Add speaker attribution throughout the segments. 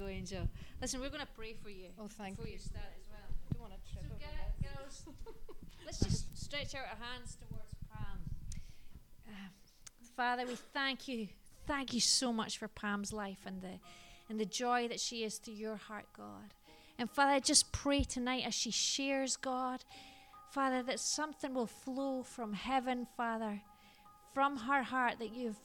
Speaker 1: go, Angel. Listen, we're going to pray for you.
Speaker 2: Oh, thank
Speaker 1: before
Speaker 2: you.
Speaker 1: you start as well.
Speaker 2: I don't want to trip
Speaker 1: So,
Speaker 2: over
Speaker 1: get, girls, let's just stretch out our hands towards Pam. Uh, Father, we thank you. Thank you so much for Pam's life and the and the joy that she is to your heart, God. And Father, I just pray tonight as she shares, God, Father, that something will flow from heaven, Father, from her heart that you've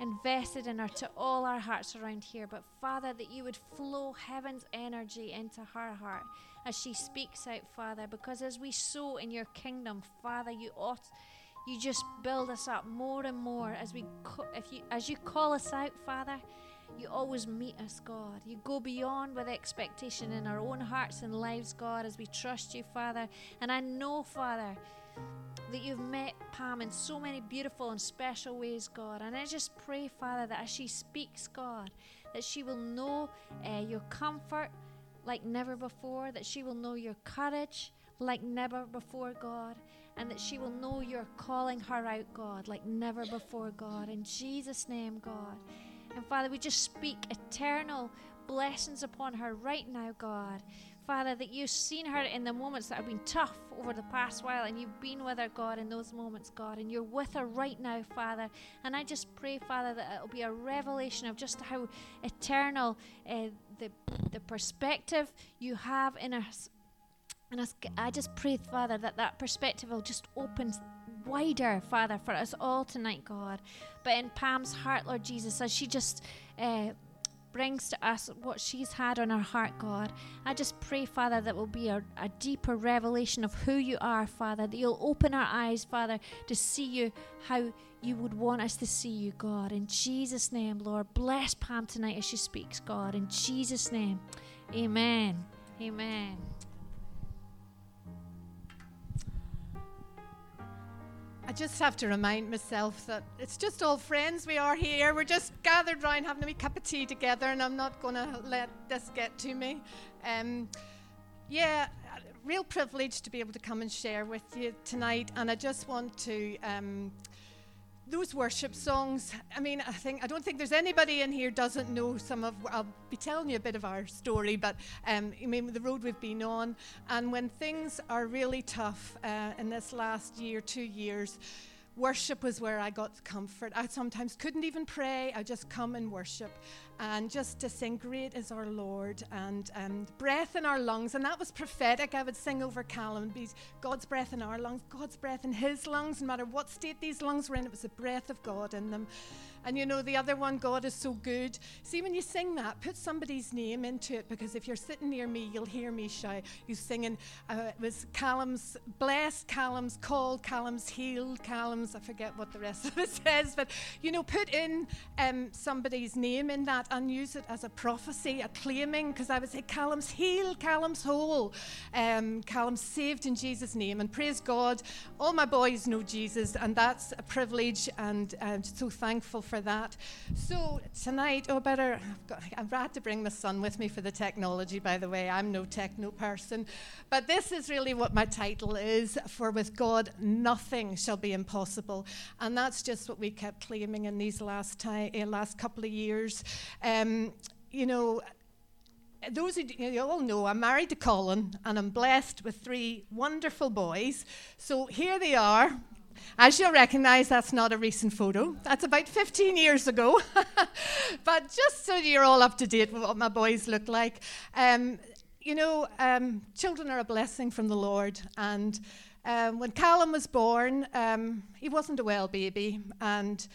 Speaker 1: invested in her to all our hearts around here. But Father, that you would flow heaven's energy into her heart as she speaks out, Father, because as we sow in your kingdom, Father, you ought you just build us up more and more as we if you as you call us out, Father. You always meet us, God. You go beyond with expectation in our own hearts and lives, God, as we trust you, Father. And I know, Father, that you've met Pam in so many beautiful and special ways, God. And I just pray, Father, that as she speaks, God, that she will know uh, your comfort like never before, that she will know your courage like never before, God, and that she will know you're calling her out, God, like never before, God. In Jesus' name, God. And Father, we just speak eternal blessings upon her right now, God. Father, that you've seen her in the moments that have been tough over the past while, and you've been with her, God, in those moments, God, and you're with her right now, Father. And I just pray, Father, that it'll be a revelation of just how eternal uh, the the perspective you have in us. And I just pray, Father, that that perspective will just open wider, Father, for us all tonight, God. But in Pam's heart, Lord Jesus, as she just uh, brings to us what she's had on her heart, God. I just pray, Father, that will be a, a deeper revelation of who you are, Father, that you'll open our eyes, Father, to see you how you would want us to see you, God. In Jesus' name, Lord, bless Pam tonight as she speaks, God. In Jesus' name, amen. Amen.
Speaker 2: I just have to remind myself that it's just all friends we are here. We're just gathered round having a wee cup of tea together, and I'm not going to let this get to me. Um, yeah, real privilege to be able to come and share with you tonight, and I just want to. Um, those worship songs. I mean, I think I don't think there's anybody in here doesn't know some of. I'll be telling you a bit of our story, but um, I mean the road we've been on, and when things are really tough uh, in this last year, two years. Worship was where I got comfort. I sometimes couldn't even pray. I just come and worship, and just to sing, "Great is our Lord," and um, breath in our lungs, and that was prophetic. I would sing over Callum, be God's breath in our lungs, God's breath in His lungs. No matter what state these lungs were in, it was the breath of God in them. And you know the other one, God is so good. See, when you sing that, put somebody's name into it because if you're sitting near me, you'll hear me shout. You singing. Uh, it was Callum's blessed, Callum's called, Callum's healed, Callum's. I forget what the rest of it says, but you know, put in um, somebody's name in that and use it as a prophecy, a claiming. Because I would say Callum's healed, Callum's whole, um, Callum's saved in Jesus' name. And praise God, all my boys know Jesus, and that's a privilege, and I'm so thankful for that. So tonight, oh, better, I've, got, I've had to bring my son with me for the technology, by the way. I'm no techno person. But this is really what my title is For with God, nothing shall be impossible. And that's just what we kept claiming in these last, time, uh, last couple of years. Um, you know, those who you all know, I'm married to Colin and I'm blessed with three wonderful boys. So here they are. As you'll recognize, that's not a recent photo. That's about 15 years ago. but just so you're all up to date with what my boys look like, um, you know, um, children are a blessing from the Lord. And um, when Callum was born, um, he wasn't a well baby. And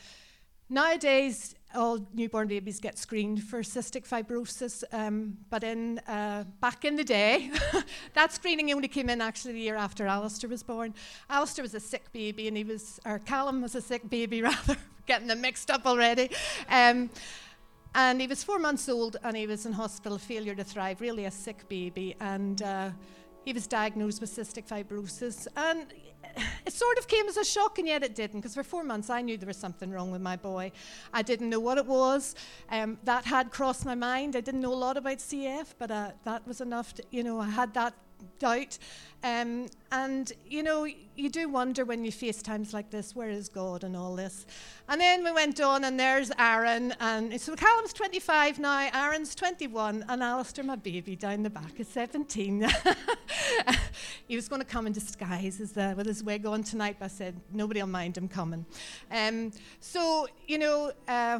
Speaker 2: nowadays, all newborn babies get screened for cystic fibrosis, um, but in uh, back in the day, that screening only came in actually the year after Alistair was born. Alistair was a sick baby, and he was, or Callum was a sick baby rather, getting them mixed up already. Um, and he was four months old, and he was in hospital, failure to thrive, really a sick baby, and. Uh, he was diagnosed with cystic fibrosis, and it sort of came as a shock, and yet it didn't, because for four months I knew there was something wrong with my boy. I didn't know what it was. Um, that had crossed my mind. I didn't know a lot about CF, but uh, that was enough. To, you know, I had that doubt. Um, and, you know, you do wonder when you face times like this, where is God and all this? And then we went on, and there's Aaron. And so Callum's 25 now, Aaron's 21, and Alistair, my baby, down the back is 17. he was going to come in disguise as the, with his wig on tonight, but I said, nobody will mind him coming. Um, so, you know, uh,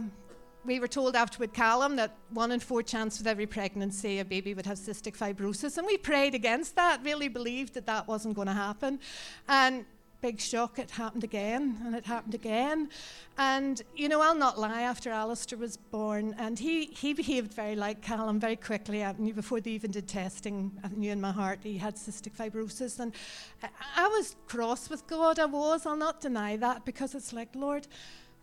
Speaker 2: we were told after with Callum that one in four chance with every pregnancy a baby would have cystic fibrosis, and we prayed against that. Really believed that that wasn't going to happen, and big shock, it happened again, and it happened again. And you know, I'll not lie. After Alistair was born, and he he behaved very like Callum very quickly. I knew before they even did testing. I knew in my heart he had cystic fibrosis, and I, I was cross with God. I was. I'll not deny that because it's like, Lord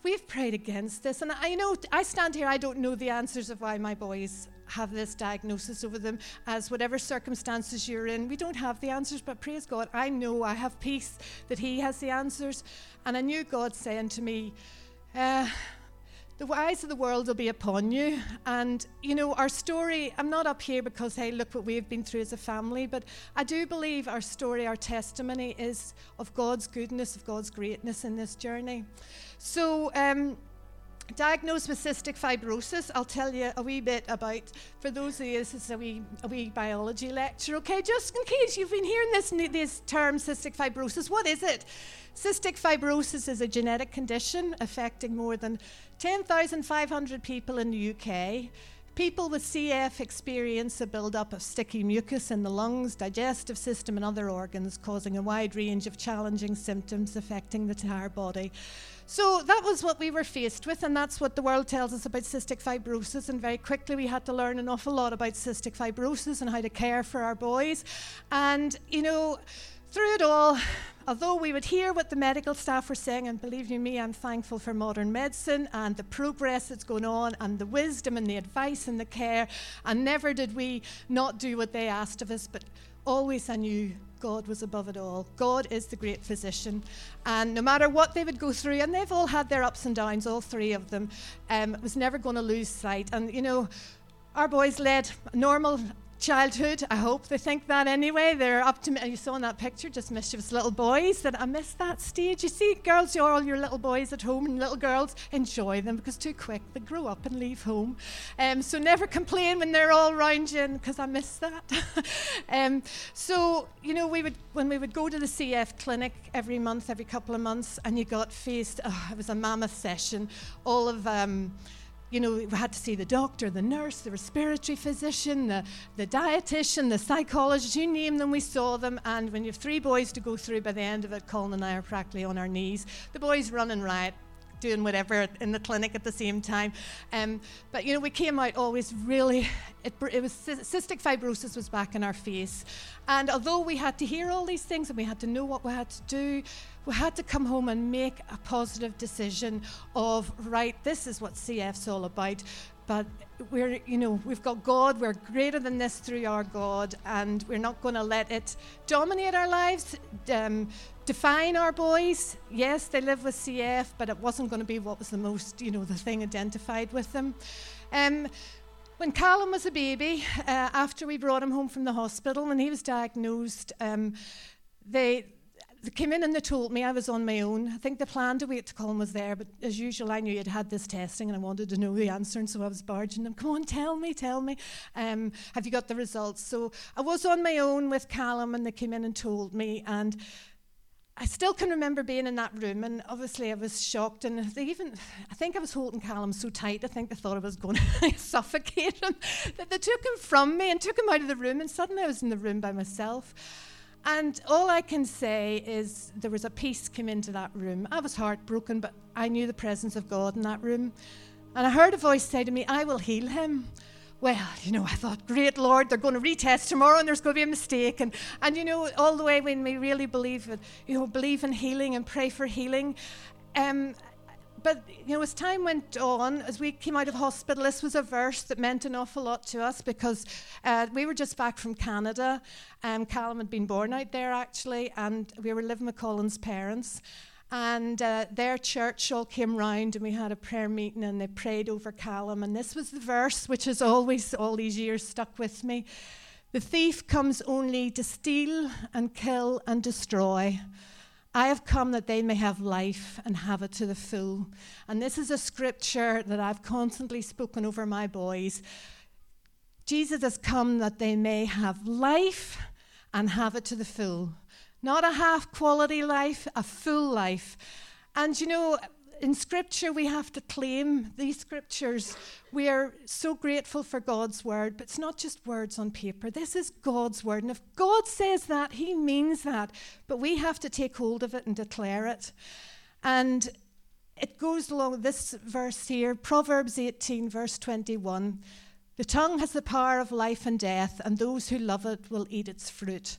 Speaker 2: we've prayed against this. And I know I stand here, I don't know the answers of why my boys have this diagnosis over them, as whatever circumstances you're in, we don't have the answers, but praise God, I know I have peace that He has the answers. And I knew God saying to me, uh, the eyes of the world will be upon you. And, you know, our story, I'm not up here because, hey, look what we've been through as a family, but I do believe our story, our testimony is of God's goodness, of God's greatness in this journey. So, um, diagnosed with cystic fibrosis, I'll tell you a wee bit about, for those of you, this is a wee, a wee biology lecture, okay? Just in case you've been hearing this, this term cystic fibrosis, what is it? Cystic fibrosis is a genetic condition affecting more than 10,500 people in the UK. People with CF experience a buildup of sticky mucus in the lungs, digestive system, and other organs, causing a wide range of challenging symptoms affecting the entire body. So that was what we were faced with, and that's what the world tells us about cystic fibrosis. And very quickly, we had to learn an awful lot about cystic fibrosis and how to care for our boys. And, you know, through it all, although we would hear what the medical staff were saying, and believe you me, I'm thankful for modern medicine and the progress that's going on, and the wisdom and the advice and the care, and never did we not do what they asked of us, but always I knew God was above it all. God is the great physician. And no matter what they would go through, and they've all had their ups and downs, all three of them, um, was never going to lose sight. And, you know, our boys led normal childhood. I hope they think that anyway. They're up to, you saw in that picture, just mischievous little boys. That I miss that stage. You see, girls, you're all your little boys at home, and little girls enjoy them because too quick they grow up and leave home. Um, so never complain when they're all round you, because I miss that. um, so you know, we would when we would go to the CF clinic every month, every couple of months, and you got faced. Oh, it was a mammoth session. All of um, you know, we had to see the doctor, the nurse, the respiratory physician, the, the dietitian, the psychologist, you name them, we saw them. And when you have three boys to go through by the end of it, Colin and I are practically on our knees. The boys running riot, doing whatever in the clinic at the same time. Um, but you know, we came out always really. It, it, was cystic fibrosis was back in our face, and although we had to hear all these things and we had to know what we had to do, we had to come home and make a positive decision of right this is what cf's all about but we're you know we've got god we're greater than this through our god and we're not going to let it dominate our lives um, define our boys. Yes they live with cf but it wasn't going to be what was the most you know the thing identified with them. Um, when Callum was a baby, uh, after we brought him home from the hospital and he was diagnosed, um, they they came in and they told me I was on my own. I think the plan to wait to Colin was there, but as usual, I knew you'd had this testing and I wanted to know the answer, and so I was barging them. Come on, tell me, tell me. Um, have you got the results? So I was on my own with Callum, and they came in and told me, and I still can remember being in that room, and obviously I was shocked. And they even, I think I was holding Callum so tight, I think they thought I was going to suffocate him, that they took him from me and took him out of the room, and suddenly I was in the room by myself. And all I can say is there was a peace came into that room. I was heartbroken, but I knew the presence of God in that room. And I heard a voice say to me, I will heal him. Well, you know, I thought, great Lord, they're going to retest tomorrow and there's going to be a mistake. And, and you know, all the way when we really believe it, you know, believe in healing and pray for healing. Um, but you know, as time went on, as we came out of hospital, this was a verse that meant an awful lot to us because uh, we were just back from Canada. Um, Callum had been born out there actually, and we were living with Colin's parents. And uh, their church all came round, and we had a prayer meeting, and they prayed over Callum. And this was the verse which has always, all these years, stuck with me. The thief comes only to steal and kill and destroy. I have come that they may have life and have it to the full. And this is a scripture that I've constantly spoken over my boys. Jesus has come that they may have life and have it to the full. Not a half quality life, a full life. And you know, in Scripture, we have to claim these Scriptures. We are so grateful for God's Word, but it's not just words on paper. This is God's Word. And if God says that, He means that. But we have to take hold of it and declare it. And it goes along this verse here Proverbs 18, verse 21. The tongue has the power of life and death, and those who love it will eat its fruit.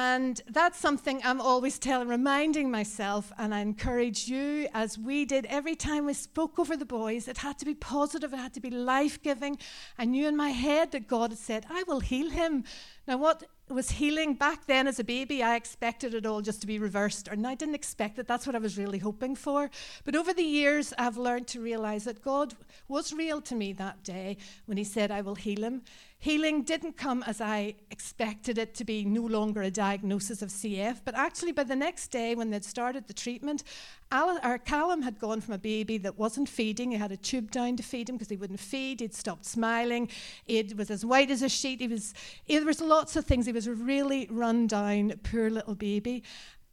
Speaker 2: And that's something I'm always telling, reminding myself, and I encourage you, as we did every time we spoke over the boys, it had to be positive, it had to be life giving. I knew in my head that God had said, I will heal him. Now, what was healing back then as a baby, I expected it all just to be reversed, and I didn't expect it. That's what I was really hoping for. But over the years, I've learned to realize that God was real to me that day when He said, I will heal him. Healing didn't come as I expected it to be no longer a diagnosis of CF, but actually by the next day when they'd started the treatment, our Callum had gone from a baby that wasn't feeding, he had a tube down to feed him because he wouldn't feed, he'd stopped smiling, he was as white as a sheet, he was, he, there was lots of things, he was a really run down, poor little baby.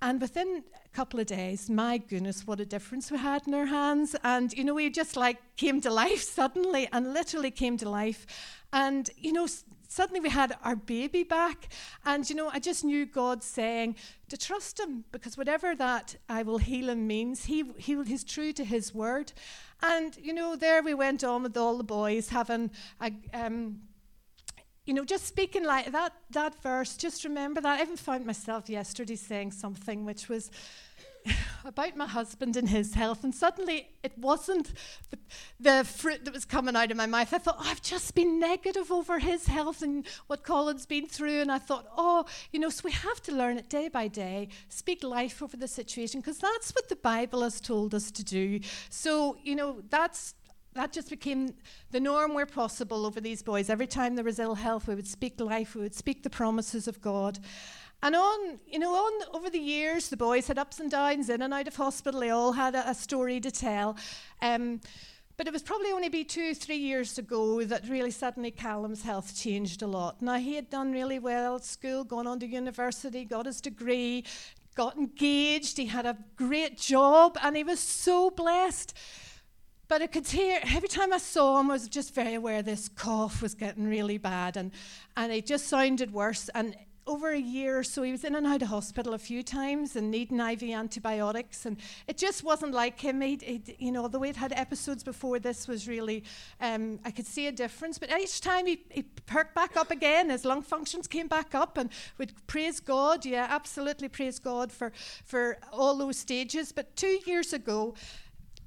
Speaker 2: And within a couple of days, my goodness, what a difference we had in our hands. And, you know, we just like came to life suddenly and literally came to life. And, you know, suddenly we had our baby back. And, you know, I just knew God saying to trust him because whatever that I will heal him means, he, he, he's true to his word. And, you know, there we went on with all the boys having a. Um, you know, just speaking like that, that verse, just remember that. I even found myself yesterday saying something which was about my husband and his health, and suddenly it wasn't the, the, fruit that was coming out of my mouth. I thought, oh, I've just been negative over his health and what Colin's been through, and I thought, oh, you know, so we have to learn it day by day, speak life over the situation, because that's what the Bible has told us to do. So, you know, that's that just became the norm where possible over these boys. Every time there was ill health, we would speak life, we would speak the promises of God. And on, you know, on over the years, the boys had ups and downs, in and out of hospital. They all had a, a story to tell. Um, but it was probably only be two, three years ago that really suddenly Callum's health changed a lot. Now, he had done really well at school, gone on to university, got his degree, got engaged, he had a great job, and he was so blessed. But I could hear every time I saw him, I was just very aware this cough was getting really bad, and, and it just sounded worse. And over a year or so, he was in and out of hospital a few times and needing IV antibiotics, and it just wasn't like him. He'd, he'd, you know, the way he'd had episodes before this was really, um, I could see a difference. But each time he, he perked back up again, his lung functions came back up, and we'd praise God. Yeah, absolutely praise God for for all those stages. But two years ago.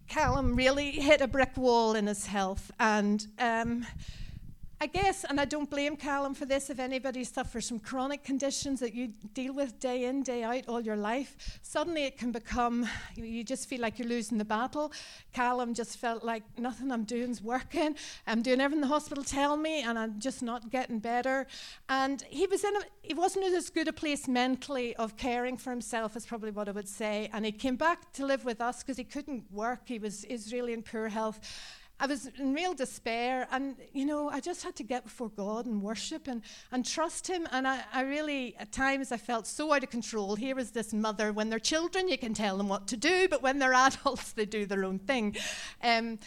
Speaker 2: Callum really hit a brick wall in his health, and um, I guess, and I don't blame Callum for this, if anybody suffers from chronic conditions that you deal with day in, day out all your life, suddenly it can become, you just feel like you're losing the battle. Callum just felt like nothing I'm doing is working. I'm doing everything the hospital tell me, and I'm just not getting better. And he was in a, he wasn't in as good a place mentally of caring for himself, is probably what I would say. And he came back to live with us because he couldn't work. He was, is really in poor health. I was in real despair, and you know, I just had to get before God and worship and, and trust Him. And I, I really, at times, I felt so out of control. Here was this mother, when they're children, you can tell them what to do, but when they're adults, they do their own thing. Um,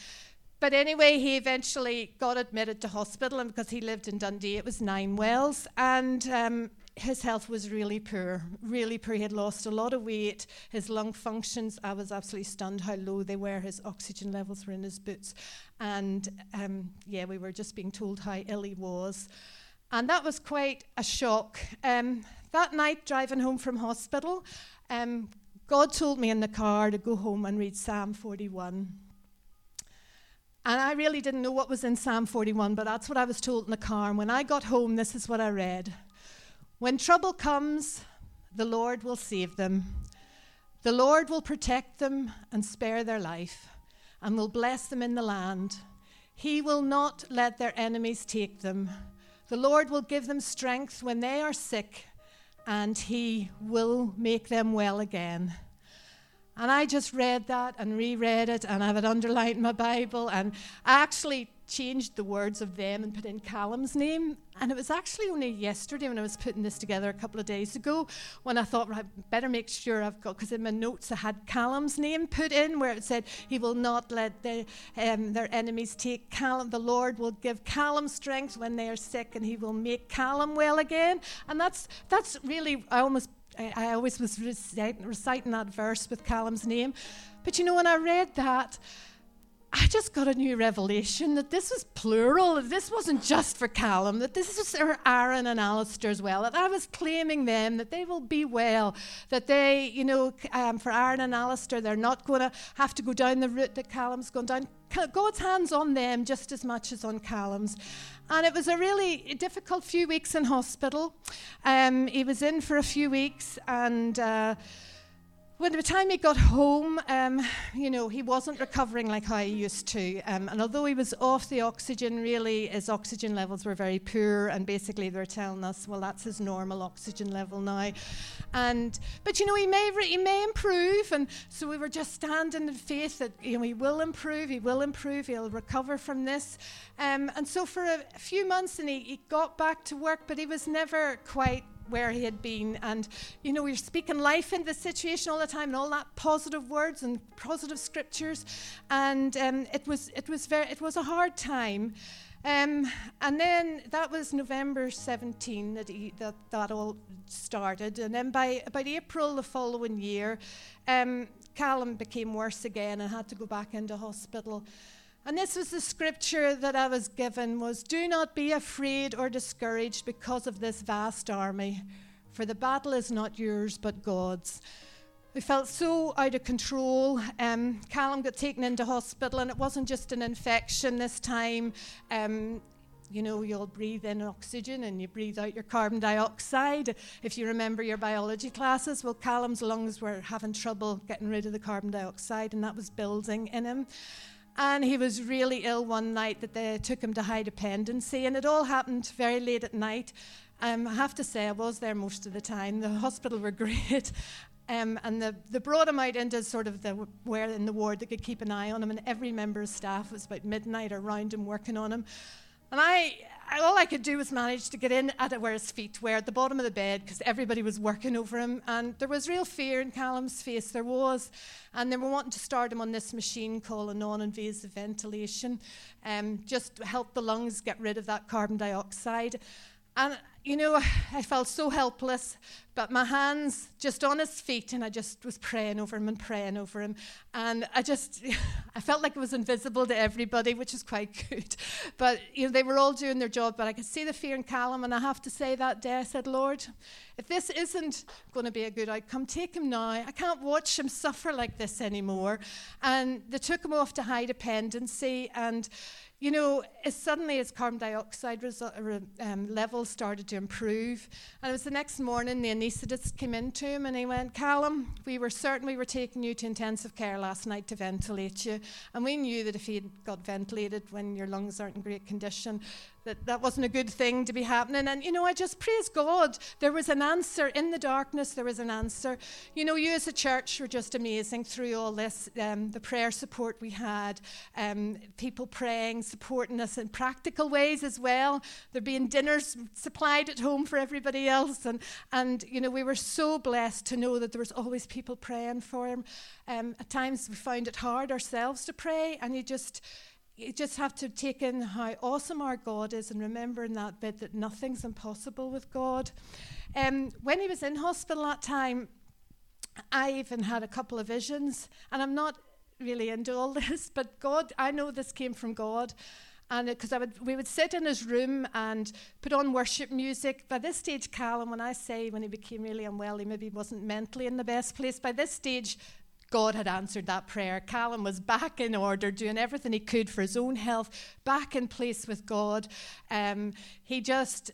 Speaker 2: but anyway, he eventually got admitted to hospital, and because he lived in Dundee, it was Ninewells, And um, his health was really poor, really poor. He had lost a lot of weight. His lung functions, I was absolutely stunned how low they were. His oxygen levels were in his boots. And um, yeah, we were just being told how ill he was. And that was quite a shock. Um, that night, driving home from hospital, um, God told me in the car to go home and read Psalm 41. And I really didn't know what was in Psalm 41, but that's what I was told in the car. And when I got home, this is what I read. When trouble comes, the Lord will save them. The Lord will protect them and spare their life, and will bless them in the land. He will not let their enemies take them. The Lord will give them strength when they are sick, and He will make them well again. And I just read that and reread it, and I have it underlined in my Bible. And I actually changed the words of them and put in Callum's name. And it was actually only yesterday when I was putting this together a couple of days ago when I thought, right, better make sure I've got, because in my notes I had Callum's name put in where it said, He will not let the, um, their enemies take Callum. The Lord will give Callum strength when they are sick, and He will make Callum well again. And that's, that's really, I almost I, always was reciting, reciting that verse with Callum's name. But you know, when I read that, I just got a new revelation that this was plural, that this wasn't just for Callum, that this is for Aaron and Alistair as well, that I was claiming them, that they will be well, that they, you know, um, for Aaron and Alistair, they're not going to have to go down the route that Callum's gone down. God's hands on them just as much as on Callum's. And it was a really difficult few weeks in hospital. Um, he was in for a few weeks and. Uh, when the time he got home, um, you know, he wasn't recovering like how he used to. Um, and although he was off the oxygen, really, his oxygen levels were very poor. And basically, they're telling us, well, that's his normal oxygen level now. And but you know, he may re- he may improve. And so we were just standing in faith that you know he will improve. He will improve. He'll recover from this. Um, and so for a, few months, and he, he got back to work, but he was never quite where he had been. And, you know, we are speaking life in the situation all the time and all that positive words and positive scriptures. And um, it, was, it, was very, it was a hard time. Um, and then that was November 17 that, he, that that all started. And then by about April the following year, um, Callum became worse again and had to go back into hospital. And this was the scripture that I was given was do not be afraid or discouraged because of this vast army, for the battle is not yours but God's. We felt so out of control. Um, Callum got taken into hospital, and it wasn't just an infection this time. Um, you know, you'll breathe in oxygen and you breathe out your carbon dioxide. If you remember your biology classes, well, Callum's lungs were having trouble getting rid of the carbon dioxide, and that was building in him. And he was really ill one night that they took him to high dependency, and it all happened very late at night. Um, I have to say, I was there most of the time. The hospital were great. Um, and the, they brought him out into sort of the where in the ward they could keep an eye on him, and every member of staff was about midnight around him working on him. And I, all I could do was manage to get in at where his feet were, at the bottom of the bed, because everybody was working over him. And there was real fear in Callum's face, there was. And they were wanting to start him on this machine called a non invasive ventilation, um, just to help the lungs get rid of that carbon dioxide. And you know, I felt so helpless, but my hands just on his feet, and I just was praying over him and praying over him. And I just, I felt like it was invisible to everybody, which is quite good. But, you know, they were all doing their job, but I could see the fear in Callum, and I have to say that day, I said, Lord, if this isn't going to be a good outcome, take him now. I can't watch him suffer like this anymore. And they took him off to high dependency, and, you know, as suddenly as carbon dioxide resu- um, levels started to improve. And it was the next morning, the anaesthetist came in to him and he went, Callum, we were certain we were taking you to intensive care last night to ventilate you. And we knew that if had got ventilated when your lungs aren't in great condition, that that wasn't a good thing to be happening. And, you know, I just praise God. There was an answer in the darkness, there was an answer. You know, you as a church were just amazing through all this. Um, the prayer support we had, um, people praying, supporting us in practical ways as well. There being dinners supplied at home for everybody else. And, and you know, we were so blessed to know that there was always people praying for him. Um, at times we found it hard ourselves to pray, and you just you just have to take in how awesome our God is and remember in that bit that nothing's impossible with God. Um, when he was in hospital that time, I even had a couple of visions, and I'm not really into all this, but God, I know this came from God. And because I would, we would sit in his room and put on worship music. By this stage, Callum, when I say when he became really unwell, he maybe wasn't mentally in the best place. By this stage, God had answered that prayer. Callum was back in order, doing everything he could for his own health, back in place with God. Um, he just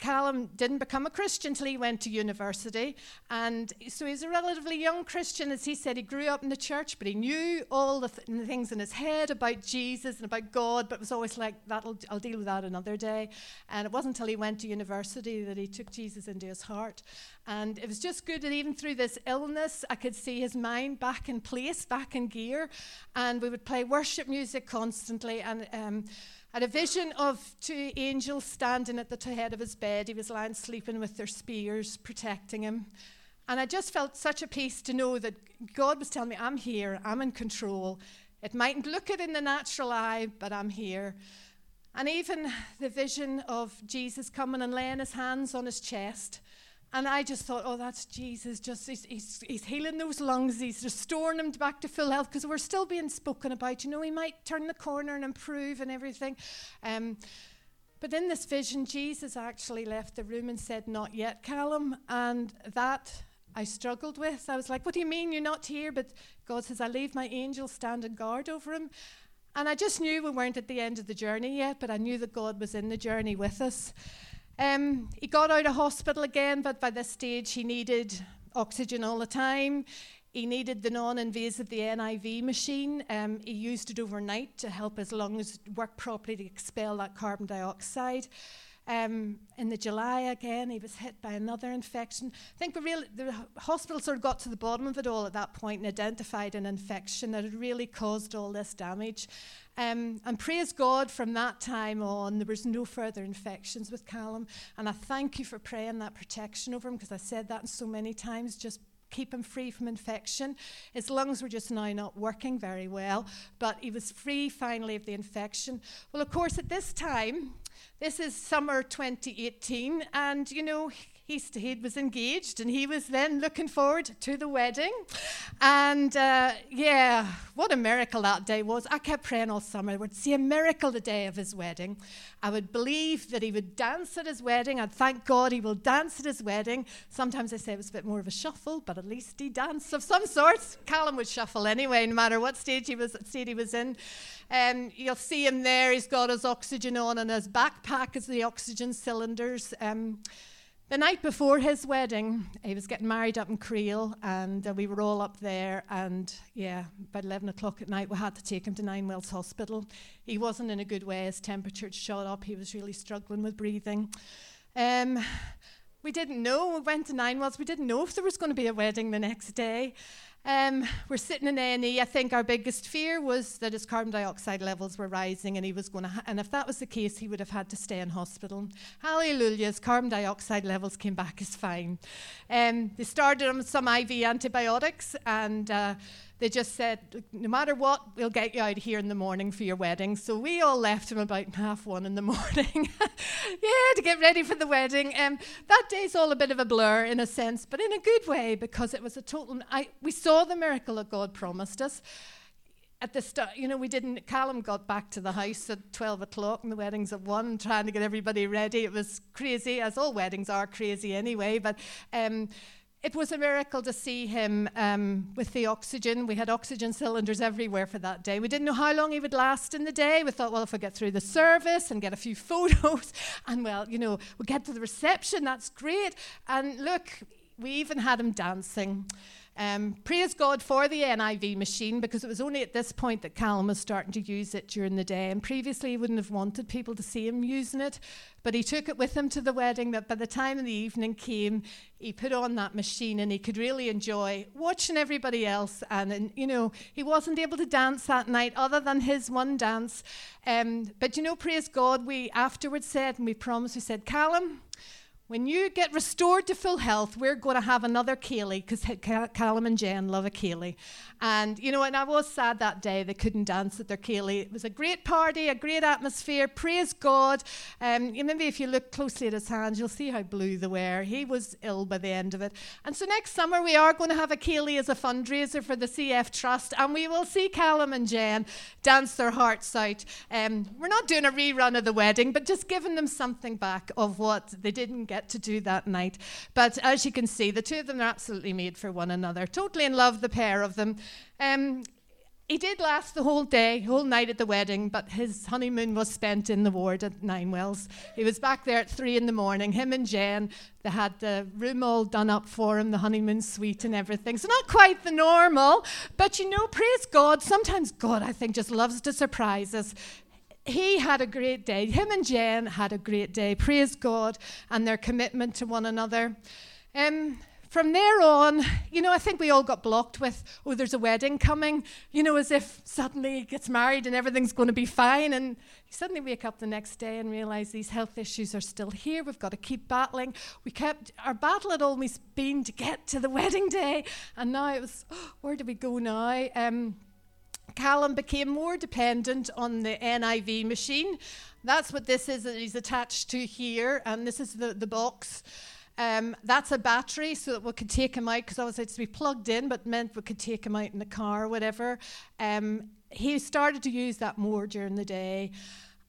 Speaker 2: Callum didn't become a Christian until he went to university. And so he's a relatively young Christian. As he said, he grew up in the church, but he knew all the, th- the things in his head about Jesus and about God, but it was always like, That'll, I'll deal with that another day. And it wasn't until he went to university that he took Jesus into his heart. And it was just good that even through this illness, I could see his mind back in place, back in gear. And we would play worship music constantly. And um, had a vision of two angels standing at the head of his bed. He was lying sleeping with their spears, protecting him. And I just felt such a peace to know that God was telling me, I'm here, I'm in control. It mightn't look it in the natural eye, but I'm here. And even the vision of Jesus coming and laying his hands on his chest and I just thought, oh, that's Jesus. Just he's, he's, he's healing those lungs. He's restoring them back to full health because we're still being spoken about. You know, he might turn the corner and improve and everything. Um, but in this vision, Jesus actually left the room and said, Not yet, Callum. And that I struggled with. I was like, What do you mean you're not here? But God says, I leave my angel standing guard over him. And I just knew we weren't at the end of the journey yet, but I knew that God was in the journey with us. Um, he got out of hospital again, but by this stage he needed oxygen all the time. He needed the non invasive, the NIV machine. Um, he used it overnight to help his lungs work properly to expel that carbon dioxide. Um, in the July again, he was hit by another infection. I think the, real, the hospital sort of got to the bottom of it all at that point and identified an infection that had really caused all this damage. Um, and praise God from that time on, there was no further infections with Callum. And I thank you for praying that protection over him because I said that so many times. Just keep him free from infection. His lungs were just now not working very well, but he was free finally of the infection. Well, of course, at this time, this is summer 2018, and you know, he, he was engaged and he was then looking forward to the wedding. And uh, yeah, what a miracle that day was. I kept praying all summer I would see a miracle the day of his wedding. I would believe that he would dance at his wedding. I'd thank God he will dance at his wedding. Sometimes I say it was a bit more of a shuffle, but at least he danced of some sort. Callum would shuffle anyway, no matter what stage he was, state he was in. Um, you'll see him there. He's got his oxygen on, and his backpack is the oxygen cylinders. Um, the night before his wedding, he was getting married up in Crail, and uh, we were all up there. And yeah, about 11 o'clock at night, we had to take him to Ninewells Hospital. He wasn't in a good way, his temperature had shot up, he was really struggling with breathing. Um, we didn't know, we went to Ninewells, we didn't know if there was going to be a wedding the next day. Um, we're sitting in A&E. I think our biggest fear was that his carbon dioxide levels were rising, and he was going to. Ha- and if that was the case, he would have had to stay in hospital. Hallelujah! His carbon dioxide levels came back as fine. Um, they started him some IV antibiotics, and. Uh, they just said, no matter what, we'll get you out here in the morning for your wedding. So we all left him about half one in the morning. yeah, to get ready for the wedding. Um, that day's all a bit of a blur in a sense, but in a good way because it was a total. I, we saw the miracle that God promised us. At the start, you know, we didn't. Callum got back to the house at 12 o'clock and the wedding's at 1, trying to get everybody ready. It was crazy, as all weddings are crazy anyway. But um, it was a miracle to see him um, with the oxygen. We had oxygen cylinders everywhere for that day. We didn't know how long he would last in the day. We thought, well, if we get through the service and get a few photos, and well, you know, we get to the reception, that's great. And look, we even had him dancing. Um, praise God for the NIV machine because it was only at this point that Callum was starting to use it during the day. And previously, he wouldn't have wanted people to see him using it. But he took it with him to the wedding. That by the time the evening came, he put on that machine and he could really enjoy watching everybody else. And, and you know, he wasn't able to dance that night other than his one dance. Um, but you know, praise God, we afterwards said and we promised, we said, Callum, when you get restored to full health, we're going to have another ceilidh because Callum and Jen love a ceilidh. And, you know, and I was sad that day they couldn't dance at their ceilidh. It was a great party, a great atmosphere. Praise God. Um, maybe if you look closely at his hands, you'll see how blue they were. He was ill by the end of it. And so next summer, we are going to have a ceilidh as a fundraiser for the CF Trust, and we will see Callum and Jen dance their hearts out. Um, we're not doing a rerun of the wedding, but just giving them something back of what they didn't get to do that night. But as you can see, the two of them are absolutely made for one another. Totally in love, the pair of them. Um, he did last the whole day, whole night at the wedding, but his honeymoon was spent in the ward at Ninewells. He was back there at three in the morning. Him and Jen, they had the room all done up for him, the honeymoon suite and everything. So not quite the normal, but you know, praise God. Sometimes God, I think, just loves to surprise us he had a great day. Him and Jen had a great day. Praise God and their commitment to one another. Um, from there on, you know, I think we all got blocked with, oh, there's a wedding coming, you know, as if suddenly he gets married and everything's going to be fine. And you suddenly wake up the next day and realize these health issues are still here. We've got to keep battling. We kept, our battle had always been to get to the wedding day. And now it was, oh, where do we go now? Um, Callum became more dependent on the NIV machine. That's what this is that he's attached to here, and this is the, the box. Um, that's a battery so that we could take him out because obviously it's to be plugged in, but meant we could take him out in the car or whatever. Um, he started to use that more during the day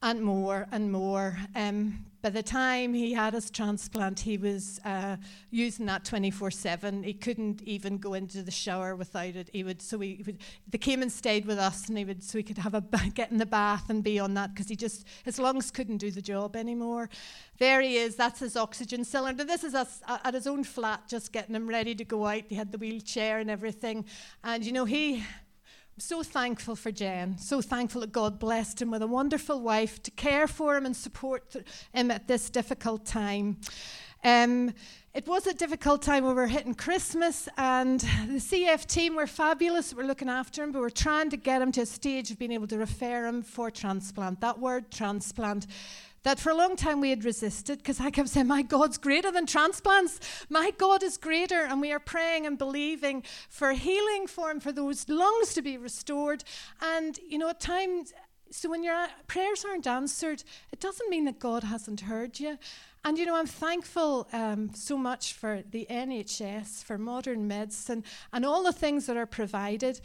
Speaker 2: and more and more. Um, by the time he had his transplant, he was uh, using that 24 7. He couldn't even go into the shower without it. He would, so he would, they came and stayed with us, and he would, so he could have a get in the bath and be on that because he just, his lungs couldn't do the job anymore. There he is, that's his oxygen cylinder. This is us uh, at his own flat, just getting him ready to go out. He had the wheelchair and everything. And, you know, he, I'm so thankful for Jen. So thankful that God blessed him with a wonderful wife to care for him and support him at this difficult time. Um, it was a difficult time. We were hitting Christmas, and the CF team were fabulous. We're looking after him, but we're trying to get him to a stage of being able to refer him for transplant. That word, transplant that for a long time we had resisted because I kept saying, My God's greater than transplants. My God is greater. And we are praying and believing for healing for him, for those lungs to be restored. And, you know, at times, so when your prayers aren't answered, it doesn't mean that God hasn't heard you. And you know, I'm thankful um, so much for the NHS, for modern medicine, and all the things that are provided.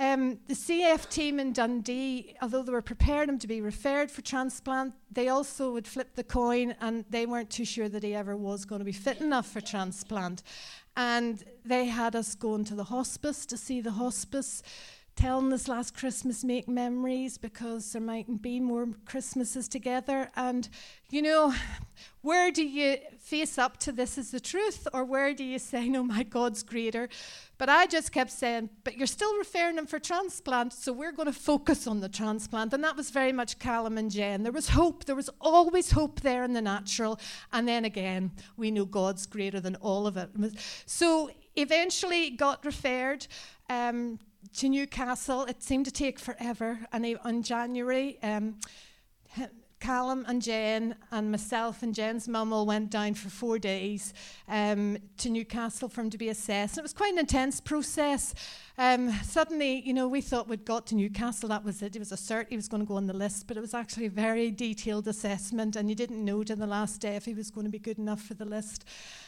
Speaker 2: Um, the CF team in Dundee, although they were preparing him to be referred for transplant, they also would flip the coin and they weren't too sure that he ever was going to be fit enough for transplant. And they had us going to the hospice to see the hospice telling us last Christmas make memories because there mightn't be more Christmases together. And, you know, where do you face up to this as the truth or where do you say, no, my God's greater? But I just kept saying, but you're still referring him for transplant, so we're going to focus on the transplant. And that was very much Callum and Jen. There was hope. There was always hope there in the natural. And then again, we know God's greater than all of it. So eventually got referred. Um, to Newcastle. It seemed to take forever. And in January, um, Callum and Jen and myself and Jen's mum all went down for four days um, to Newcastle for him to be assessed. And it was quite an intense process. Um, suddenly, you know, we thought we'd got to Newcastle, that was it. It was a cert, he was going to go on the list, but it was actually a very detailed assessment, and you didn't know to the last day if he was going to be good enough for the list.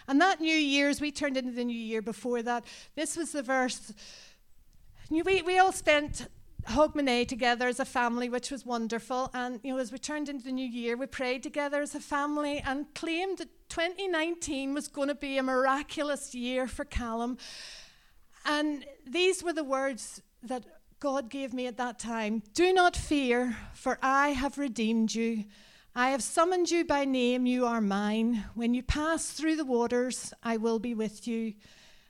Speaker 2: And that New Year's, we turned into the New Year before that. This was the verse we, we all spent Hogmanay together as a family, which was wonderful. And you know, as we turned into the new year, we prayed together as a family and claimed that 2019 was going to be a miraculous year for Callum. And these were the words that God gave me at that time Do not fear, for I have redeemed you. I have summoned you by name, you are mine. When you pass through the waters, I will be with you.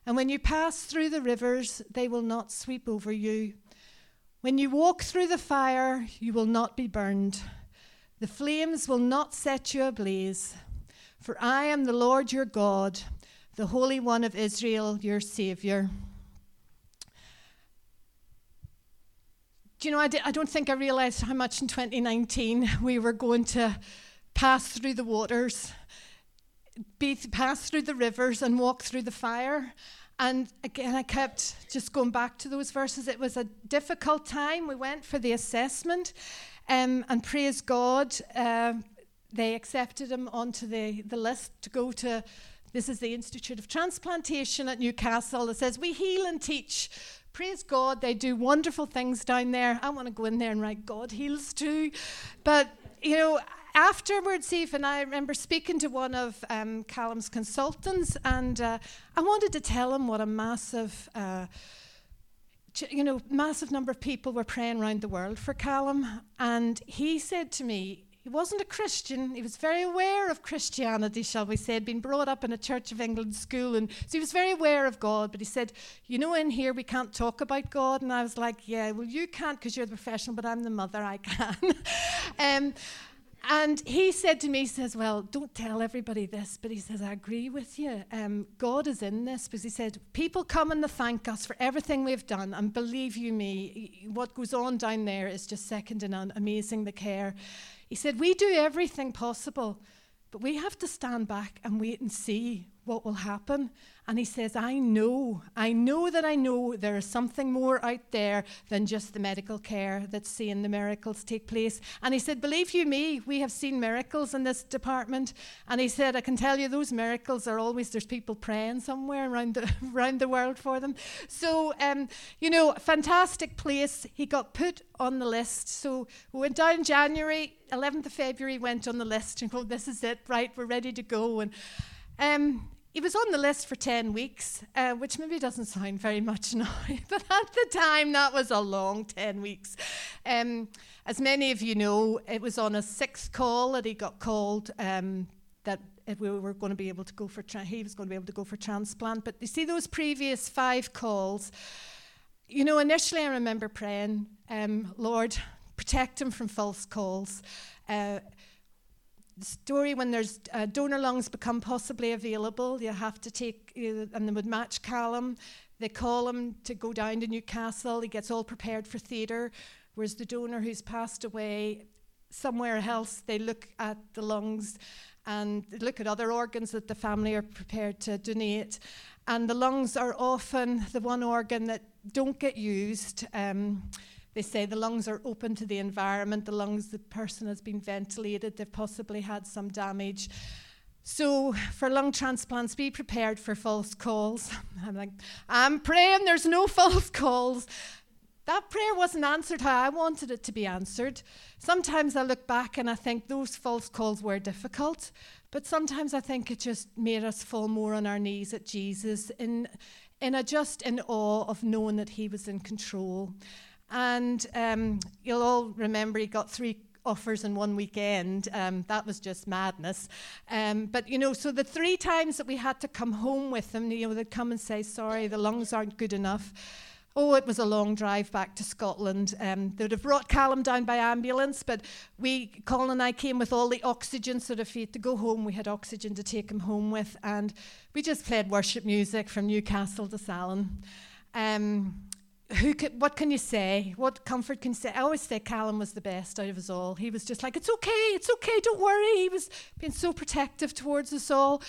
Speaker 2: And when you pass through the rivers, they will not sweep over you. When you walk through the fire, you will not be burned. The flames will not set you ablaze. For I am the Lord your God, the Holy One of Israel, your Saviour. Do you know, I, don't think I realized how much in 2019 we were going to pass through the waters be, pass through the rivers and walk through the fire. And again, I kept just going back to those verses. It was a difficult time. We went for the assessment, um, and praise God, uh, they accepted him onto the, the list to go to. This is the Institute of Transplantation at Newcastle. It says, We heal and teach. Praise God, they do wonderful things down there. I want to go in there and write God heals too. But, you know, afterwards, even, I remember speaking to one of um, Callum's consultants, and uh, I wanted to tell him what a massive uh, you know, massive number of people were praying around the world for Callum, and he said to me, he wasn't a Christian. He was very aware of Christianity, shall we say, had been brought up in a Church of England school. And so he was very aware of God. But he said, You know, in here we can't talk about God. And I was like, Yeah, well, you can't because you're the professional, but I'm the mother. I can. um, and he said to me, he says, Well, don't tell everybody this, but he says, I agree with you. Um, God is in this because he said, People come and they thank us for everything we've done. And believe you me, what goes on down there is just second to none, amazing the care. He said, We do everything possible, but we have to stand back and wait and see what will happen. And he says, I know, I know that I know there is something more out there than just the medical care that's seeing the miracles take place. And he said, Believe you me, we have seen miracles in this department. And he said, I can tell you those miracles are always, there's people praying somewhere around the, around the world for them. So, um, you know, fantastic place. He got put on the list. So we went down in January, 11th of February, went on the list and go, This is it, right, we're ready to go. And um, he was on the list for 10 weeks, uh, which maybe doesn't sound very much now, but at the time that was a long 10 weeks. Um, as many of you know, it was on a sixth call that he got called um, that we were going to be able to go for, tra- he was going to be able to go for transplant. But you see, those previous five calls, you know, initially I remember praying, um, Lord, protect him from false calls. Uh, story when there's uh, donor lungs become possibly available, you have to take, uh, and they would match Callum. They call him to go down to Newcastle. He gets all prepared for theatre. Whereas the donor who's passed away somewhere else, they look at the lungs and look at other organs that the family are prepared to donate. And the lungs are often the one organ that don't get used. Um, they say the lungs are open to the environment, the lungs, the person has been ventilated, they've possibly had some damage. So, for lung transplants, be prepared for false calls. I'm like, I'm praying there's no false calls. That prayer wasn't answered how I wanted it to be answered. Sometimes I look back and I think those false calls were difficult, but sometimes I think it just made us fall more on our knees at Jesus in, in a just in awe of knowing that He was in control. And um, you'll all remember he got three offers in one weekend. Um, that was just madness. Um, but, you know, so the three times that we had to come home with them, you know, they'd come and say, sorry, the lungs aren't good enough. Oh, it was a long drive back to Scotland. Um, they would have brought Callum down by ambulance, but we, Colin and I, came with all the oxygen, so if he had to go home, we had oxygen to take him home with. And we just played worship music from Newcastle to Salon. Um, who can, what can you say? What comfort can you say? I always say Callum was the best out of us all. He was just like, it's okay, it's okay, don't worry. He was being so protective towards us all.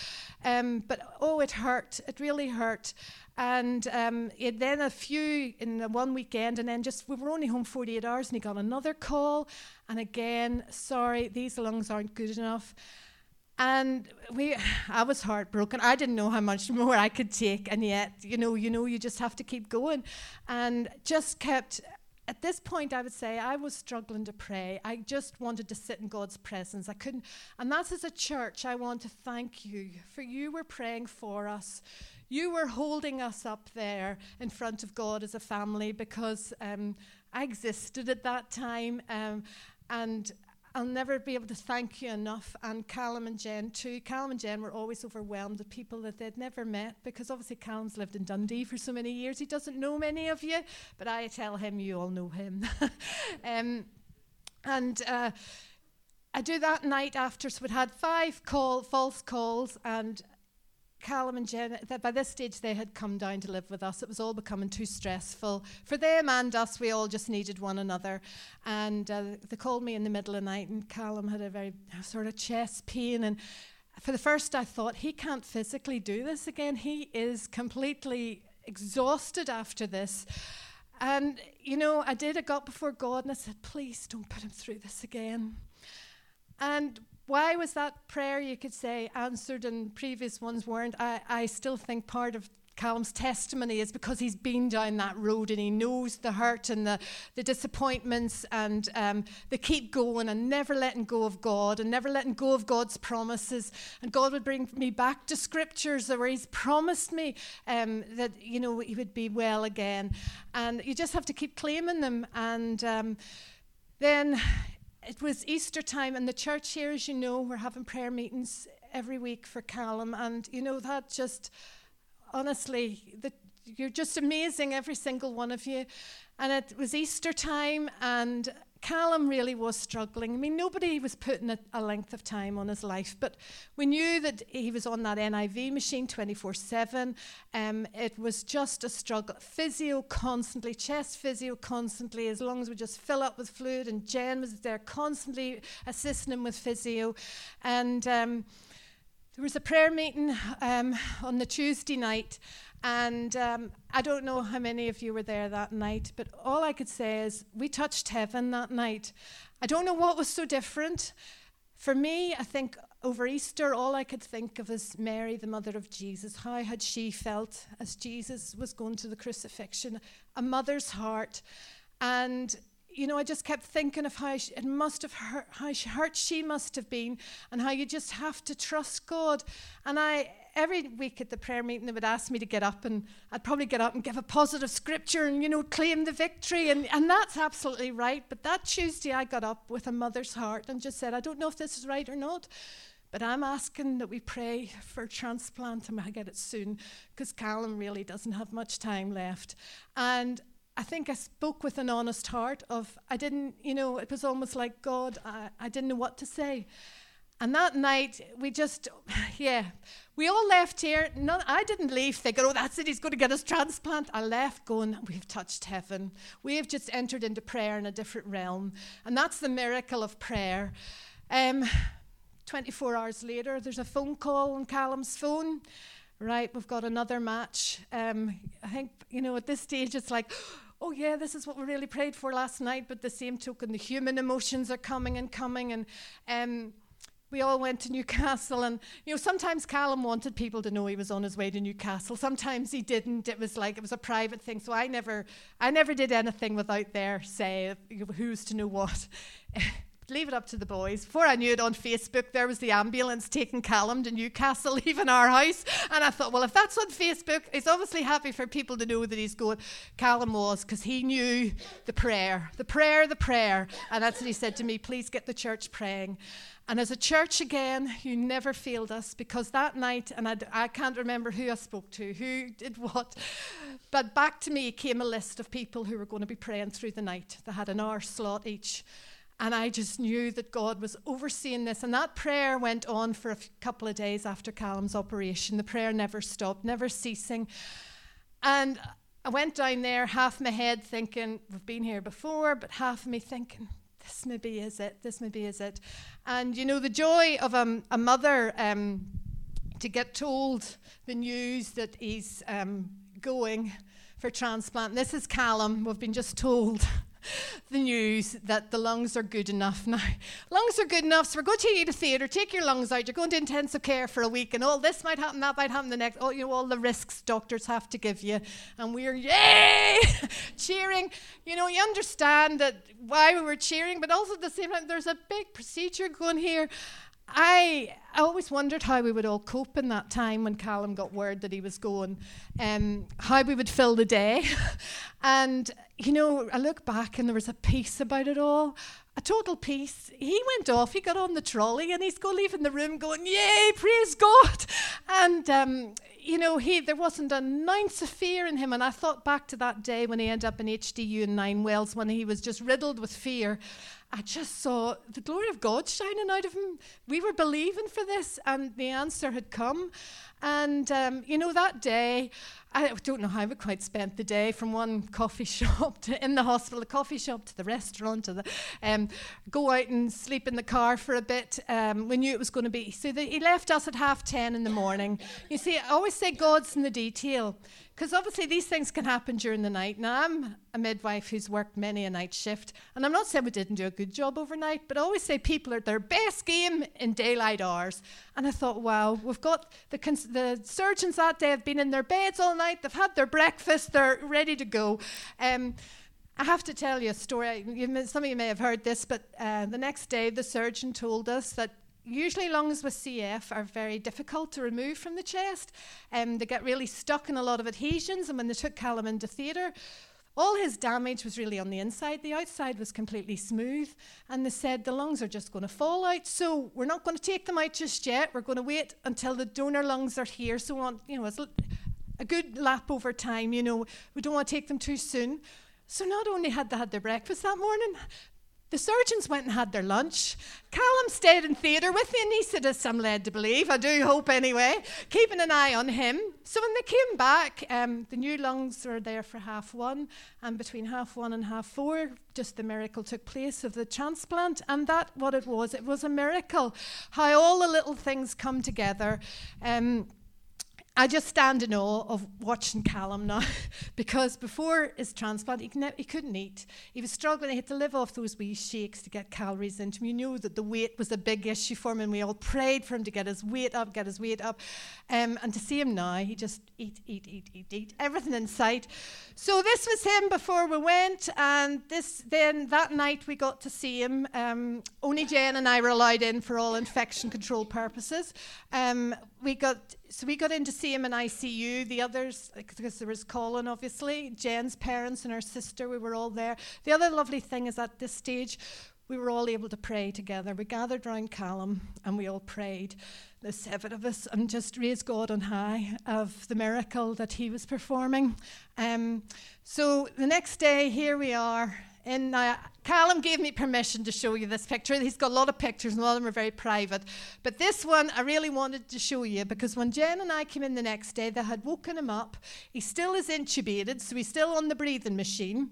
Speaker 2: Um, but oh, it hurt. It really hurt. And um, it, then a few in the one weekend, and then just we were only home 48 hours, and he got another call. And again, sorry, these lungs aren't good enough. And we, I was heartbroken. I didn't know how much more I could take, and yet, you know, you know, you just have to keep going, and just kept. At this point, I would say I was struggling to pray. I just wanted to sit in God's presence. I couldn't, and that's as a church. I want to thank you for you were praying for us. You were holding us up there in front of God as a family because um, I existed at that time, um, and I'll never be able to thank you enough. And Callum and Jen, too. Callum and Jen were always overwhelmed at people that they'd never met because obviously Callum's lived in Dundee for so many years. He doesn't know many of you, but I tell him you all know him. um, and uh, I do that night after, so we'd had five call, false calls, and Callum and Jen, that by this stage they had come down to live with us. It was all becoming too stressful. For them and us, we all just needed one another. And uh, they called me in the middle of the night, and Callum had a very sort of chest pain. And for the first, I thought, he can't physically do this again. He is completely exhausted after this. And, you know, I did, I got before God and I said, please don't put him through this again. And why was that prayer, you could say, answered and previous ones weren't? I, I still think part of Callum's testimony is because he's been down that road and he knows the hurt and the, the disappointments and um, the keep going and never letting go of God and never letting go of God's promises. And God would bring me back to scriptures where he's promised me um, that, you know, he would be well again. And you just have to keep claiming them. And um, then it was Easter time, and the church here, as you know, we're having prayer meetings every week for Callum. And, you know, that just, honestly, the, you're just amazing, every single one of you. And it was Easter time, and Callum really was struggling. I mean, nobody was putting a, a, length of time on his life, but we knew that he was on that NIV machine 24 7. Um, it was just a struggle. Physio constantly, chest physio constantly, as long as we just fill up with fluid, and Jen was there constantly assisting him with physio. And um, there was a prayer meeting um, on the Tuesday night, and um, I don't know how many of you were there that night, but all I could say is we touched heaven that night. I don't know what was so different. For me, I think over Easter, all I could think of is Mary, the mother of Jesus. How had she felt as Jesus was going to the crucifixion? A mother's heart. And you know, I just kept thinking of how she, it must have hurt, how hurt she must have been, and how you just have to trust God. And I, every week at the prayer meeting, they would ask me to get up, and I'd probably get up and give a positive scripture and, you know, claim the victory. And, and that's absolutely right. But that Tuesday, I got up with a mother's heart and just said, I don't know if this is right or not. But I'm asking that we pray for transplant and I get it soon because Callum really doesn't have much time left. And I think I spoke with an honest heart of I didn't, you know, it was almost like God, I, I didn't know what to say. And that night, we just, yeah, we all left here. None, I didn't leave thinking, oh, that's it, he's going to get his transplant. I left going, we've touched heaven. We have just entered into prayer in a different realm. And that's the miracle of prayer. Um, 24 hours later, there's a phone call on Callum's phone. Right, we've got another match. Um, I think, you know, at this stage, it's like, oh yeah, this is what we really prayed for last night. But the same token, the human emotions are coming and coming, and um, we all went to Newcastle, and you know, sometimes Callum wanted people to know he was on his way to Newcastle. Sometimes he didn't. It was like it was a private thing. So I never, I never did anything without their say who's to know what. leave it up to the boys. Before I knew it on Facebook, there was the ambulance taking Callum to Newcastle, leaving our house. And I thought, well, if that's on Facebook, it's obviously happy for people to know that he's going. Callum was, because he knew the prayer, the prayer, the prayer. And that's what he said to me please get the church praying. And as a church again, you never failed us because that night, and I, I can't remember who I spoke to, who did what, but back to me came a list of people who were going to be praying through the night. They had an hour slot each. And I just knew that God was overseeing this. And that prayer went on for a couple of days after Callum's operation. The prayer never stopped, never ceasing. And I went down there, half my head thinking, we've been here before, but half of me thinking, this maybe is it, this maybe is it. And you know, the joy of um, a mother um, to get told the news that he's um, going for transplant. This is Callum, we've been just told the news that the lungs are good enough now. lungs are good enough, so we're going to you to theatre, take your lungs out, you're going to intensive care for a week, and all this might happen, that might happen the next, all, you know, all the risks doctors have to give you. And we're, yay, cheering. You know, you understand that why we were cheering, but also at the same time, there's a big procedure going here. I, I always wondered how we would all cope in that time when Callum got word that he was going, um, how we would fill the day. and, you know, I look back and there was a peace about it all, a total peace. He went off, he got on the trolley, and he's going leaving the room going, Yay, praise God. And, um, you know, he, there wasn't an ounce of fear in him. And I thought back to that day when he ended up in HDU in Ninewells when he was just riddled with fear. I just saw the glory of God shining out of him. We were believing for this, and the answer had come. And, um, you know, that day, I don't know how we quite spent the day from one coffee shop to in the hospital, the coffee shop to the restaurant, to the um, go out and sleep in the car for a bit. Um, we knew it was going to be. So the, he left us at half 10 in the morning. You see, I always say God's in the detail. Because obviously these things can happen during the night. Now, I'm a midwife who's worked many a night shift, and I'm not saying we didn't do a good job overnight, but I always say people are at their best game in daylight hours. And I thought, wow, we've got the, cons- the surgeons that day have been in their beds all night, they've had their breakfast, they're ready to go. Um, I have to tell you a story. some of you may have heard this, but uh, the next day the surgeon told us that usually lungs with CF are very difficult to remove from the chest. Um, they get really stuck in a lot of adhesions, and when they took Callum into theatre, all his damage was really on the inside. The outside was completely smooth. And they said the lungs are just going to fall out. So we're not going to take them out just yet. We're going to wait until the donor lungs are here. So want, you know, it's a good lap over time. You know, we don't want to take them too soon. So not only had they had their breakfast that morning, the surgeons went and had their lunch. Callum stayed in theatre with me, and he said, as I'm led to believe, I do hope anyway, keeping an eye on him. So when they came back, um, the new lungs were there for half one, and between half one and half four, just the miracle took place of the transplant. And that, what it was, it was a miracle. How all the little things come together. Um, I just stand in awe of watching Callum now because before his transplant, he, ne- he, couldn't eat. He was struggling. He had to live off those wee shakes to get calories into him. You knew that the weight was a big issue for him, and we all prayed for him to get his weight up, get his weight up. Um, and to see him now, he just eat, eat, eat, eat, eat, everything in sight. So this was him before we went, and this then that night we got to see him. Um, only Jen and I were allowed in for all infection control purposes. Um, we got so we got in to see him in ICU. The others, because there was Colin, obviously, Jen's parents and her sister, we were all there. The other lovely thing is at this stage, we were all able to pray together. We gathered round Callum and we all prayed, the seven of us, and just raised God on high of the miracle that he was performing. Um, so the next day, here we are and uh, Callum gave me permission to show you this picture. He's got a lot of pictures, and a lot of them are very private. But this one I really wanted to show you because when Jen and I came in the next day, they had woken him up. He still is intubated, so he's still on the breathing machine.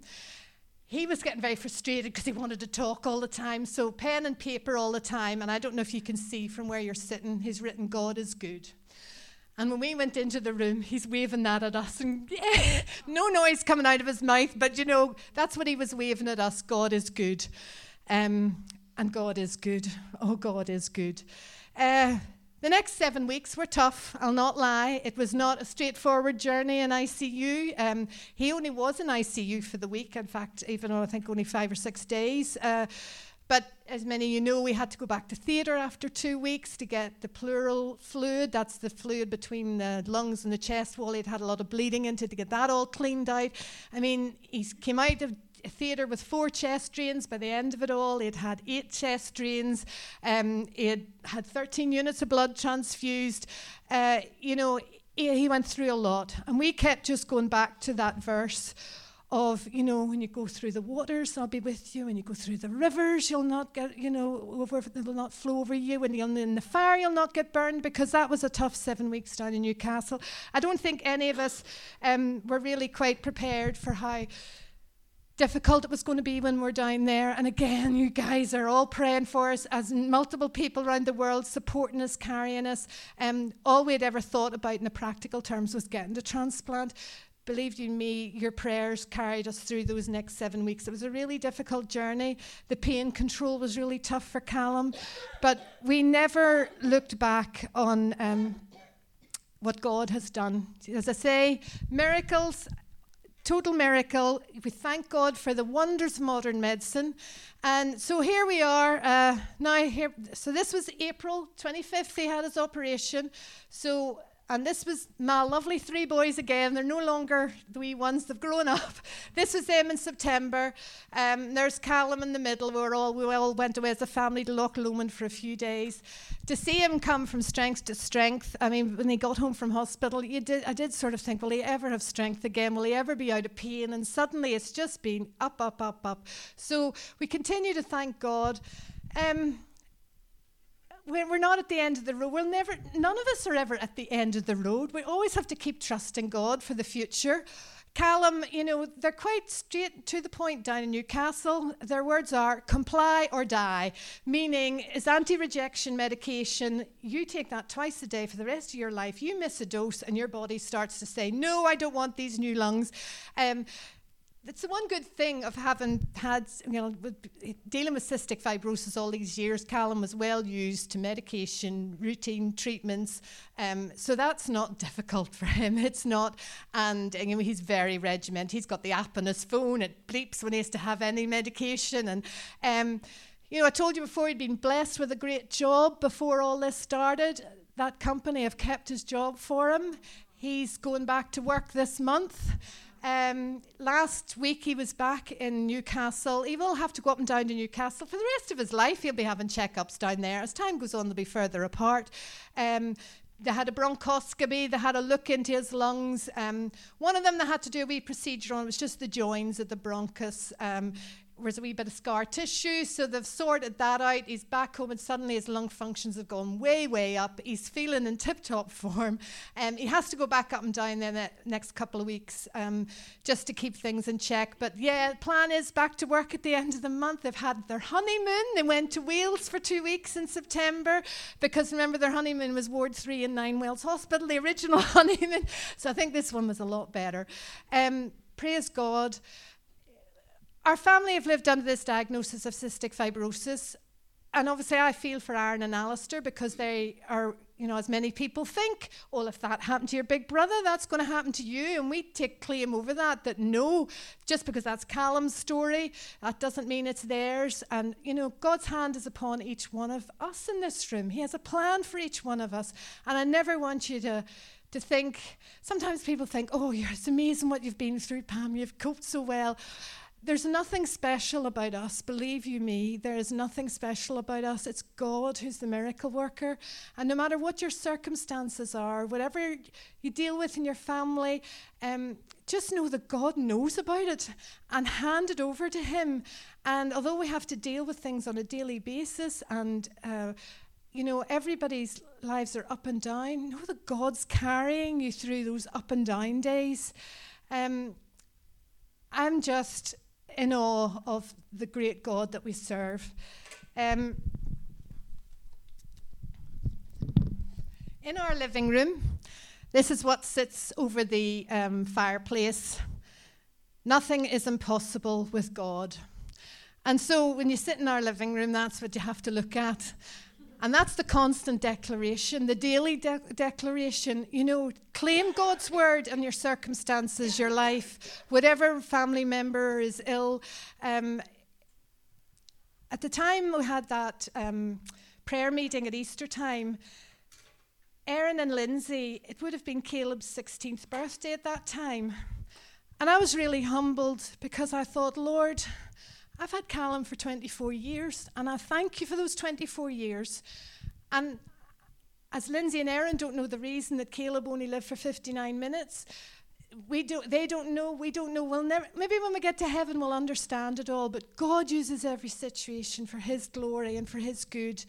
Speaker 2: He was getting very frustrated because he wanted to talk all the time. So, pen and paper all the time. And I don't know if you can see from where you're sitting, he's written, God is good. And when we went into the room, he's waving that at us, and yeah, no noise coming out of his mouth, but you know, that's what he was waving at us. God is good. Um, and God is good. Oh, God is good. Uh, the next seven weeks were tough, I'll not lie. It was not a straightforward journey in ICU. Um, he only was in ICU for the week, in fact, even though I think only five or six days. Uh, but as many of you know, we had to go back to theatre after two weeks to get the pleural fluid. That's the fluid between the lungs and the chest wall. He'd had a lot of bleeding into to get that all cleaned out. I mean, he came out of theatre with four chest drains. By the end of it all, he'd had eight chest drains. Um, he had had 13 units of blood transfused. Uh, you know, he, he went through a lot. And we kept just going back to that verse of, you know, when you go through the waters, I'll be with you. When you go through the rivers, you'll not get, you know, over, they'll not flow over you. When you're in the fire, you'll not get burned because that was a tough seven weeks down in Newcastle. I don't think any of us um, were really quite prepared for how difficult it was going to be when we're down there. And again, you guys are all praying for us as multiple people around the world supporting us, carrying us. Um, all we'd ever thought about in the practical terms was getting the transplant believed you me, your prayers carried us through those next seven weeks. It was a really difficult journey. The pain control was really tough for Callum, but we never looked back on um, what God has done. As I say, miracles. Total miracle. We thank God for the wonders of modern medicine. And so here we are uh, now. Here, so this was April 25th. He had his operation. So and this was my lovely three boys again. They're no longer the wee ones, they've grown up. This was them in September. Um, there's Callum in the middle. We, were all, we all went away as a family to Loch Lomond for a few days. To see him come from strength to strength, I mean, when he got home from hospital, did, I did sort of think, will he ever have strength again? Will he ever be out of pain? And suddenly it's just been up, up, up, up. So we continue to thank God. Um, we're not at the end of the road. We'll never, none of us are ever at the end of the road. We always have to keep trusting God for the future. Callum, you know, they're quite straight to the point down in Newcastle. Their words are comply or die, meaning is anti rejection medication. You take that twice a day for the rest of your life. You miss a dose, and your body starts to say, No, I don't want these new lungs. Um, it's the one good thing of having had, you know, dealing with cystic fibrosis all these years. Callum was well used to medication, routine treatments, um, so that's not difficult for him. It's not, and you know, he's very regimented. He's got the app on his phone. It bleeps when he has to have any medication, and um, you know, I told you before he'd been blessed with a great job before all this started. That company have kept his job for him. He's going back to work this month. Um, last week he was back in Newcastle. He will have to go up and down to Newcastle for the rest of his life. He'll be having checkups down there. As time goes on, they'll be further apart. Um, they had a bronchoscopy, they had a look into his lungs. Um, one of them they had to do a wee procedure on, it was just the joints of the bronchus. Um, was a wee bit of scar tissue, so they've sorted that out. He's back home, and suddenly his lung functions have gone way, way up. He's feeling in tip top form. Um, he has to go back up and down in the next couple of weeks um, just to keep things in check. But yeah, plan is back to work at the end of the month. They've had their honeymoon. They went to Wales for two weeks in September because remember, their honeymoon was Ward 3 in Ninewells Hospital, the original honeymoon. So I think this one was a lot better. Um, praise God. Our family have lived under this diagnosis of cystic fibrosis. And obviously, I feel for Aaron and Alistair because they are, you know, as many people think, well, if that happened to your big brother, that's going to happen to you. And we take claim over that, that no, just because that's Callum's story, that doesn't mean it's theirs. And, you know, God's hand is upon each one of us in this room. He has a plan for each one of us. And I never want you to to think sometimes people think oh you're it's amazing what you've been through pam you've coped so well there's nothing special about us, believe you me. There is nothing special about us. It's God who's the miracle worker. And no matter what your circumstances are, whatever you deal with in your family, um, just know that God knows about it and hand it over to Him. And although we have to deal with things on a daily basis and uh, you know, everybody's lives are up and down. Know that God's carrying you through those up and down days. Um, I'm just in awe of the great God that we serve. Um, in our living room, this is what sits over the um, fireplace. Nothing is impossible with God. And so when you sit in our living room, that's what you have to look at. And that's the constant declaration, the daily de- declaration. You know, claim God's word in your circumstances, your life, whatever family member is ill. Um, at the time we had that um, prayer meeting at Easter time, Aaron and Lindsay, it would have been Caleb's 16th birthday at that time. And I was really humbled because I thought, Lord, I've had Callum for 24 years, and I thank you for those 24 years. And as Lindsay and Aaron don't know the reason that Caleb only lived for 59 minutes, we don't, they don't know, we don't know. We'll never, maybe when we get to heaven, we'll understand it all. But God uses every situation for His glory and for His good.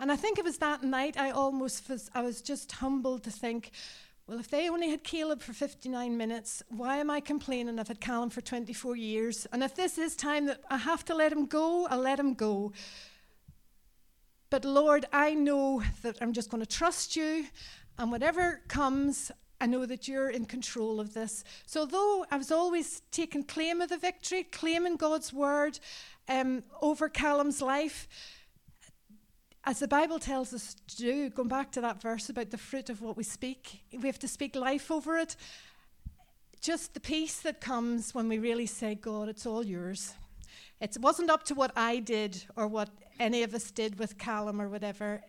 Speaker 2: And I think it was that night I almost was, I was just humbled to think, well, if they only had Caleb for 59 minutes, why am I complaining I've had Callum for 24 years? And if this is time that I have to let him go, I'll let him go. But Lord, I know that I'm just going to trust you, and whatever comes, I know that you're in control of this. So, though I was always taking claim of the victory, claiming God's word um, over Callum's life, as the Bible tells us to do, going back to that verse about the fruit of what we speak, we have to speak life over it. Just the peace that comes when we really say, God, it's all yours. It wasn't up to what I did or what any of us did with Callum or whatever.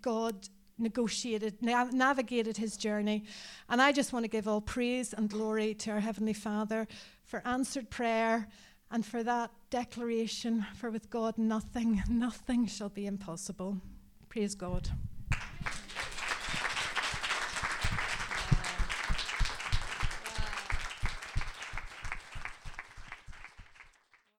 Speaker 2: God negotiated, nav- navigated his journey. And I just want to give all praise and glory to our Heavenly Father for answered prayer and for that declaration, for with God nothing, nothing shall be impossible. Praise God.